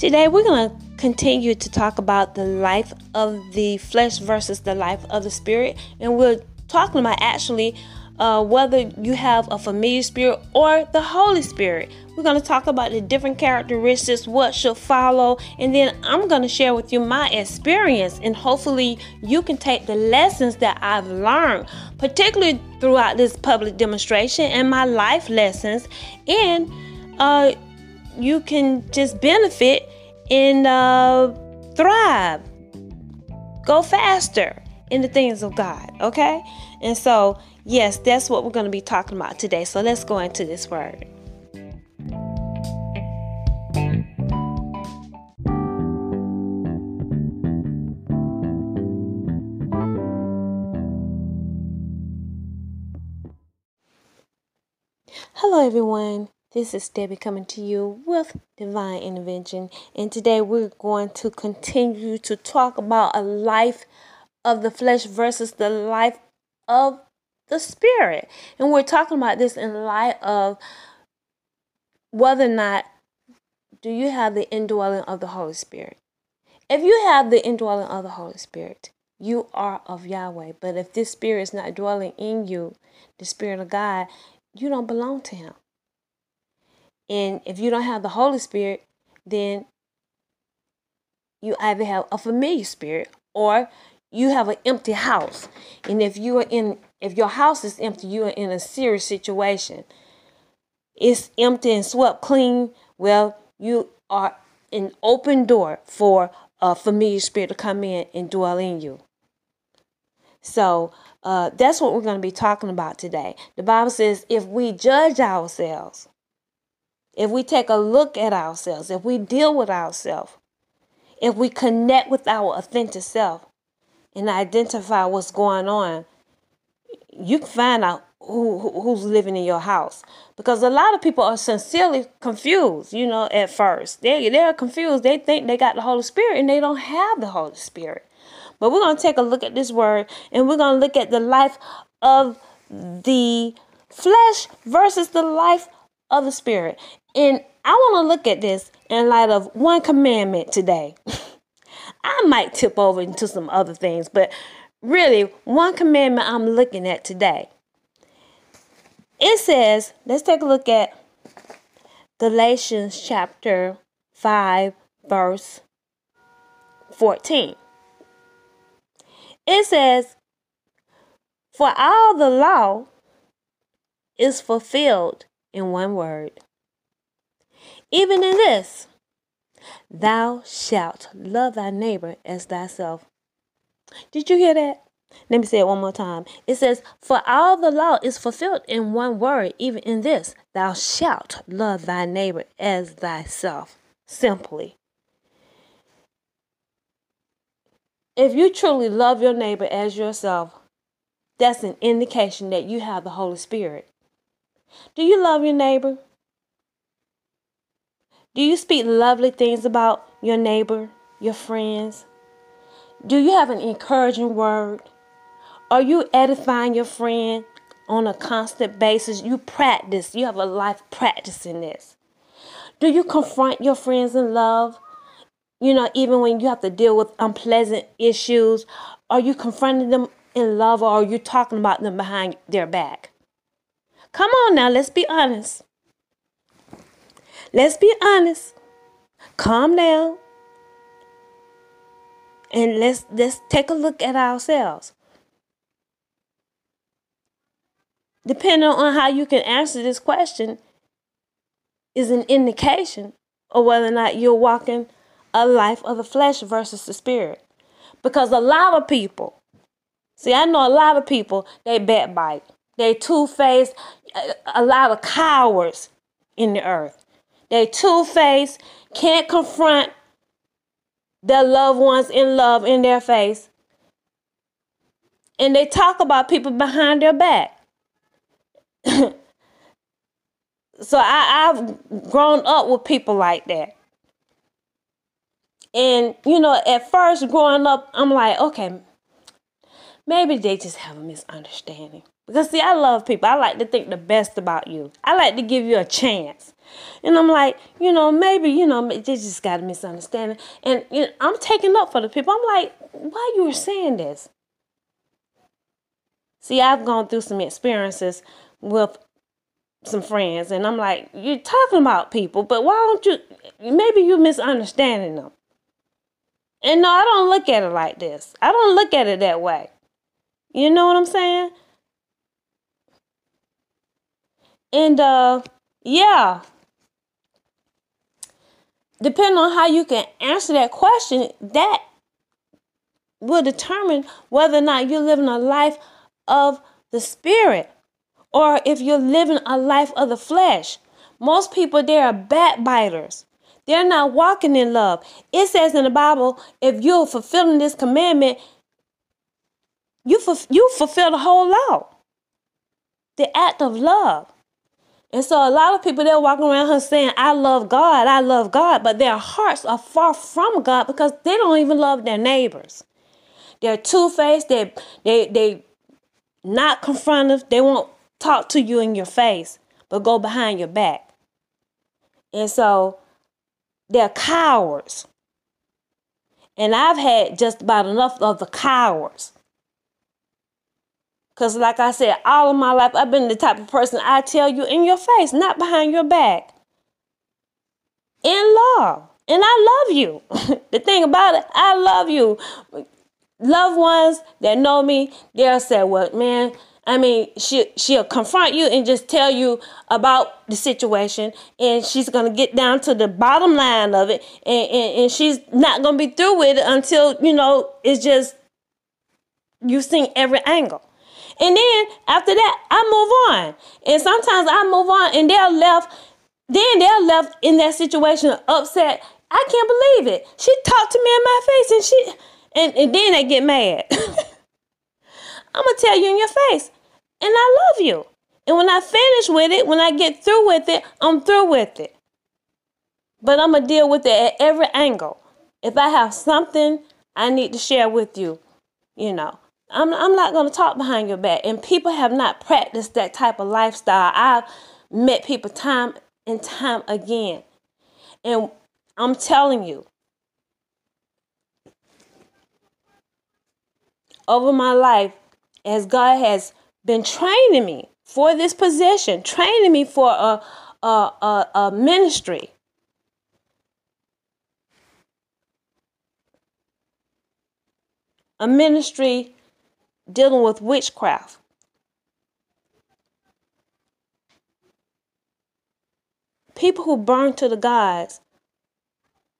Today, we're going to continue to talk about the life of the flesh versus the life of the spirit. And we're talking about actually uh, whether you have a familiar spirit or the Holy Spirit. We're going to talk about the different characteristics, what should follow, and then I'm going to share with you my experience. And hopefully, you can take the lessons that I've learned, particularly throughout this public demonstration and my life lessons, and uh, you can just benefit and uh, thrive, go faster in the things of God. Okay, and so yes, that's what we're going to be talking about today. So let's go into this word. Hello, everyone. This is Debbie coming to you with Divine Intervention, and today we're going to continue to talk about a life of the flesh versus the life of the spirit. And we're talking about this in light of whether or not do you have the indwelling of the Holy Spirit. If you have the indwelling of the Holy Spirit, you are of Yahweh. But if this spirit is not dwelling in you, the spirit of God, you don't belong to him. And if you don't have the Holy Spirit, then you either have a familiar spirit or you have an empty house. And if you are in if your house is empty, you are in a serious situation. It's empty and swept clean. Well, you are an open door for a familiar spirit to come in and dwell in you. So uh, that's what we're going to be talking about today. The Bible says if we judge ourselves, if we take a look at ourselves, if we deal with ourselves, if we connect with our authentic self and identify what's going on, you can find out who, who's living in your house. Because a lot of people are sincerely confused you know at first. They, they're confused. They think they got the holy spirit and they don't have the holy spirit. But we're going to take a look at this word and we're going to look at the life of the flesh versus the life of the spirit and I want to look at this in light of one commandment today. I might tip over into some other things, but really, one commandment I'm looking at today. It says, let's take a look at Galatians chapter 5, verse 14. It says, For all the law is fulfilled in one word even in this, thou shalt love thy neighbor as thyself. Did you hear that? Let me say it one more time. It says, For all the law is fulfilled in one word, even in this, thou shalt love thy neighbor as thyself. Simply. If you truly love your neighbor as yourself, that's an indication that you have the Holy Spirit. Do you love your neighbor? Do you speak lovely things about your neighbor, your friends? Do you have an encouraging word? Are you edifying your friend on a constant basis? You practice, you have a life practicing this. Do you confront your friends in love? You know, even when you have to deal with unpleasant issues, are you confronting them in love or are you talking about them behind their back? Come on now, let's be honest. let's be honest. Calm down. And let's let's take a look at ourselves. Depending on how you can answer this question is an indication of whether or not you're walking a life of the flesh versus the spirit. Because a lot of people, see, I know a lot of people, they backbite. They two-faced, uh, a lot of cowards in the earth. They two-faced, can't confront their loved ones in love in their face. And they talk about people behind their back. so I, I've grown up with people like that. And, you know, at first growing up, I'm like, okay, maybe they just have a misunderstanding. Because, see, I love people. I like to think the best about you. I like to give you a chance. And I'm like, you know, maybe, you know, they just got a misunderstanding. And you know, I'm taking up for the people. I'm like, why you were saying this? See, I've gone through some experiences with some friends, and I'm like, you're talking about people, but why don't you? Maybe you're misunderstanding them. And no, I don't look at it like this. I don't look at it that way. You know what I'm saying? And uh yeah. Depending on how you can answer that question, that will determine whether or not you're living a life of the spirit or if you're living a life of the flesh. Most people, they are backbiters. They're not walking in love. It says in the Bible, if you're fulfilling this commandment, you, you fulfill the whole law. The act of love. And so a lot of people they're walking around here saying, I love God, I love God, but their hearts are far from God because they don't even love their neighbors. They're two-faced, they they they not confrontive, they won't talk to you in your face, but go behind your back. And so they're cowards. And I've had just about enough of the cowards. Because, like I said, all of my life, I've been the type of person I tell you in your face, not behind your back. In love. And I love you. the thing about it, I love you. Loved ones that know me, they'll say, Well, man, I mean, she she'll confront you and just tell you about the situation, and she's gonna get down to the bottom line of it, and, and, and she's not gonna be through with it until you know it's just you've seen every angle. And then after that, I move on. And sometimes I move on and they're left, then they're left in that situation upset. I can't believe it. She talked to me in my face and she and, and then they get mad. I'm gonna tell you in your face. And I love you. And when I finish with it, when I get through with it, I'm through with it. But I'm to deal with it at every angle. If I have something I need to share with you, you know, I'm, I'm not going to talk behind your back. And people have not practiced that type of lifestyle. I've met people time and time again. And I'm telling you, over my life, as God has been training me for this position, training me for a, a, a, a ministry. A ministry dealing with witchcraft. People who burn to the gods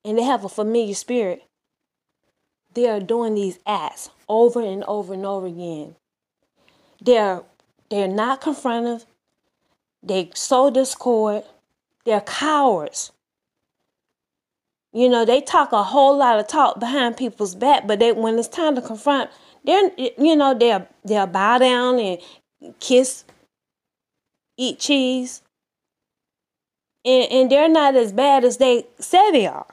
and they have a familiar spirit, they are doing these acts over and over and over again. They're they're not confrontive. They sow discord. They're cowards. You know, they talk a whole lot of talk behind people's back, but they when it's time to confront, they're you know, they'll they'll bow down and kiss, eat cheese. And, and they're not as bad as they say they are.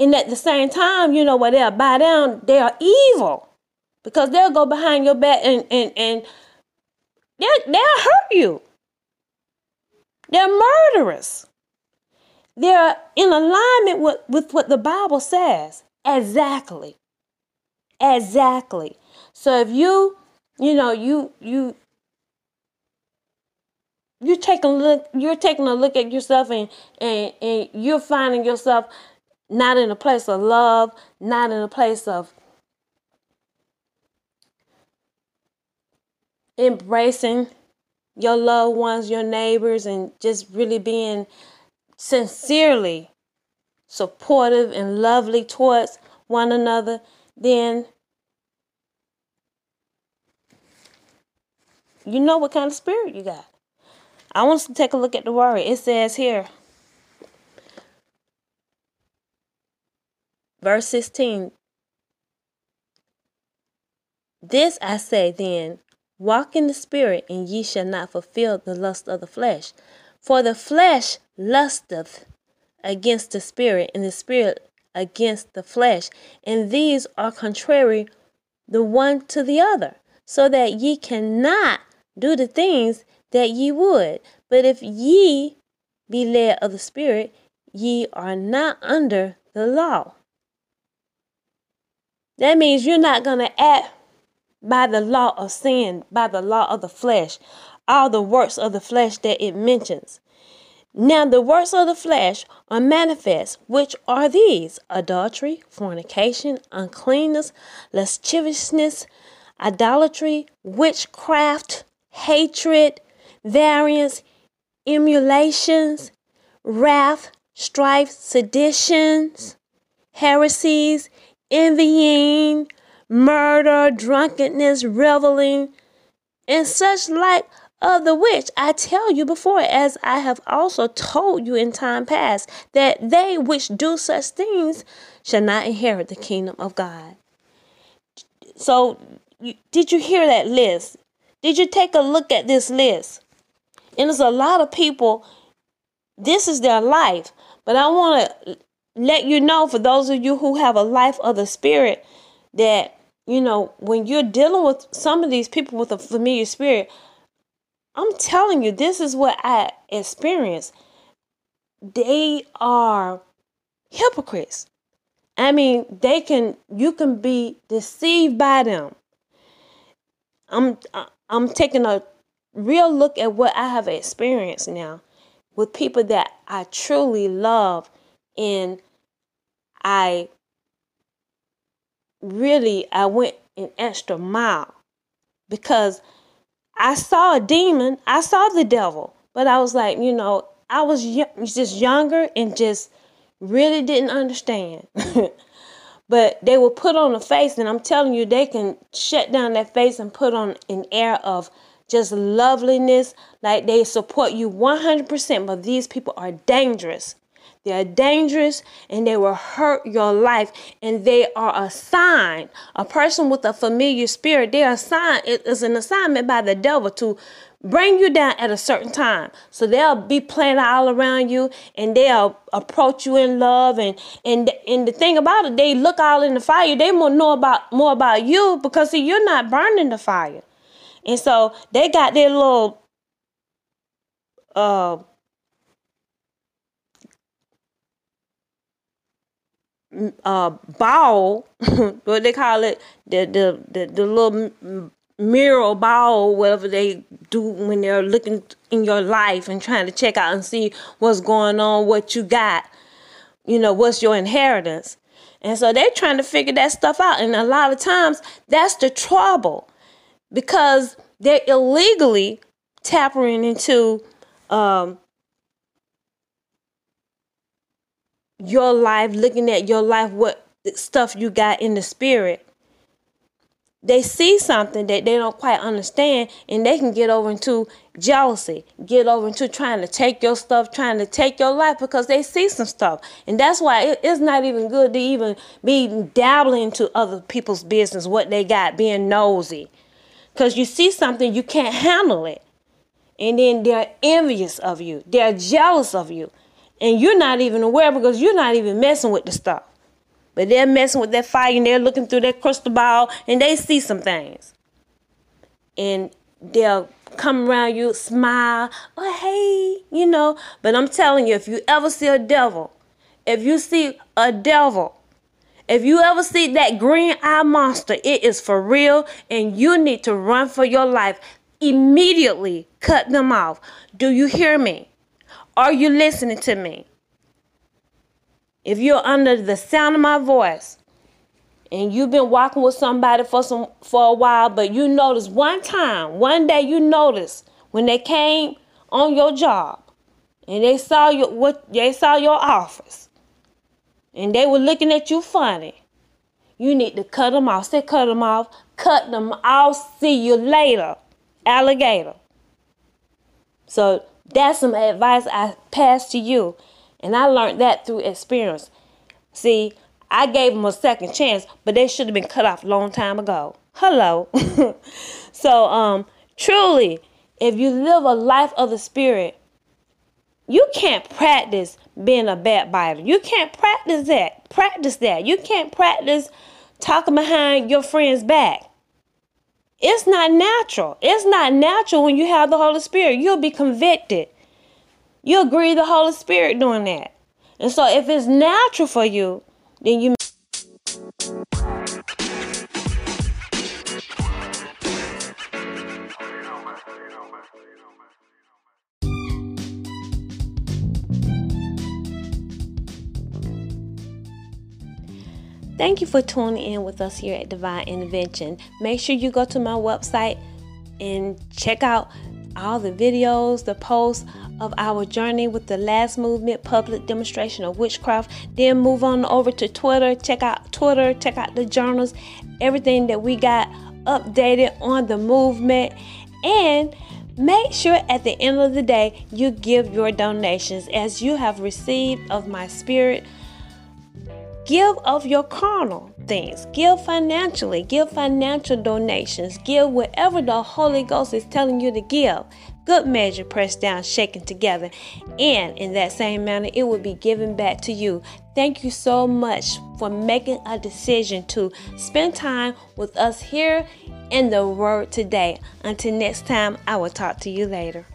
And at the same time, you know, when they'll bow down, they are evil because they'll go behind your back and and and they'll, they'll hurt you. They're murderous. They're in alignment with, with what the Bible says. Exactly. Exactly. So if you, you know, you you you taking a look you're taking a look at yourself and, and and you're finding yourself not in a place of love, not in a place of embracing your loved ones, your neighbors, and just really being sincerely supportive and lovely towards one another, then you know what kind of spirit you got. I want us to take a look at the word. It says here, verse 16 This I say then, walk in the Spirit, and ye shall not fulfill the lust of the flesh. For the flesh lusteth against the Spirit, and the Spirit against the flesh, and these are contrary the one to the other, so that ye cannot do the things that ye would. But if ye be led of the Spirit, ye are not under the law. That means you're not going to act by the law of sin, by the law of the flesh, all the works of the flesh that it mentions. Now, the works of the flesh are manifest, which are these adultery, fornication, uncleanness, lasciviousness, idolatry, witchcraft, hatred, variance, emulations, wrath, strife, seditions, heresies, envying, murder, drunkenness, reveling, and such like of the which I tell you before, as I have also told you in time past, that they which do such things shall not inherit the kingdom of God. So, did you hear that list? Did you take a look at this list? And there's a lot of people, this is their life. But I want to let you know, for those of you who have a life of the Spirit, that, you know, when you're dealing with some of these people with a familiar spirit, I'm telling you, this is what I experienced. They are hypocrites. I mean, they can you can be deceived by them. I'm I'm taking a real look at what I have experienced now with people that I truly love and I really I went an extra mile because I saw a demon, I saw the devil, but I was like, you know, I was just younger and just really didn't understand. but they will put on a face, and I'm telling you, they can shut down that face and put on an air of just loveliness, like they support you 100%. But these people are dangerous. They are dangerous and they will hurt your life. And they are a sign. A person with a familiar spirit, they are a sign. It is an assignment by the devil to bring you down at a certain time. So they'll be playing all around you and they'll approach you in love and and and the thing about it, they look all in the fire. They will know about more about you because see you're not burning the fire. And so they got their little uh uh ball what they call it the the the, the little mirror ball whatever they do when they're looking in your life and trying to check out and see what's going on what you got you know what's your inheritance. And so they're trying to figure that stuff out. And a lot of times that's the trouble because they're illegally tapping into um, your life, looking at your life, what stuff you got in the spirit. They see something that they don't quite understand, and they can get over into jealousy, get over into trying to take your stuff, trying to take your life because they see some stuff. And that's why it's not even good to even be dabbling into other people's business, what they got, being nosy. Because you see something, you can't handle it. And then they're envious of you, they're jealous of you. And you're not even aware because you're not even messing with the stuff. But they're messing with that fire and they're looking through that crystal ball and they see some things. And they'll come around you, smile, oh, hey, you know. But I'm telling you, if you ever see a devil, if you see a devil, if you ever see that green eye monster, it is for real and you need to run for your life. immediately cut them off. Do you hear me? Are you listening to me? If you're under the sound of my voice and you've been walking with somebody for some for a while, but you notice one time, one day you notice when they came on your job and they saw your what they saw your office and they were looking at you funny. You need to cut them off. Say cut them off. Cut them off. See you later, alligator. So that's some advice I pass to you. And I learned that through experience. See, I gave them a second chance, but they should have been cut off a long time ago. Hello. so, um, truly, if you live a life of the spirit, you can't practice being a backbiter. You can't practice that. Practice that. You can't practice talking behind your friend's back. It's not natural. It's not natural when you have the Holy Spirit. You'll be convicted. You agree the Holy Spirit doing that. And so if it's natural for you, then you Thank you for tuning in with us here at Divine Intervention. Make sure you go to my website and check out all the videos, the posts of our journey with the last movement public demonstration of witchcraft. Then move on over to Twitter. Check out Twitter, check out the journals, everything that we got updated on the movement. And make sure at the end of the day you give your donations as you have received of my spirit Give of your carnal things. Give financially. Give financial donations. Give whatever the Holy Ghost is telling you to give. Good measure, pressed down, shaken together. And in that same manner, it will be given back to you. Thank you so much for making a decision to spend time with us here in the Word today. Until next time, I will talk to you later.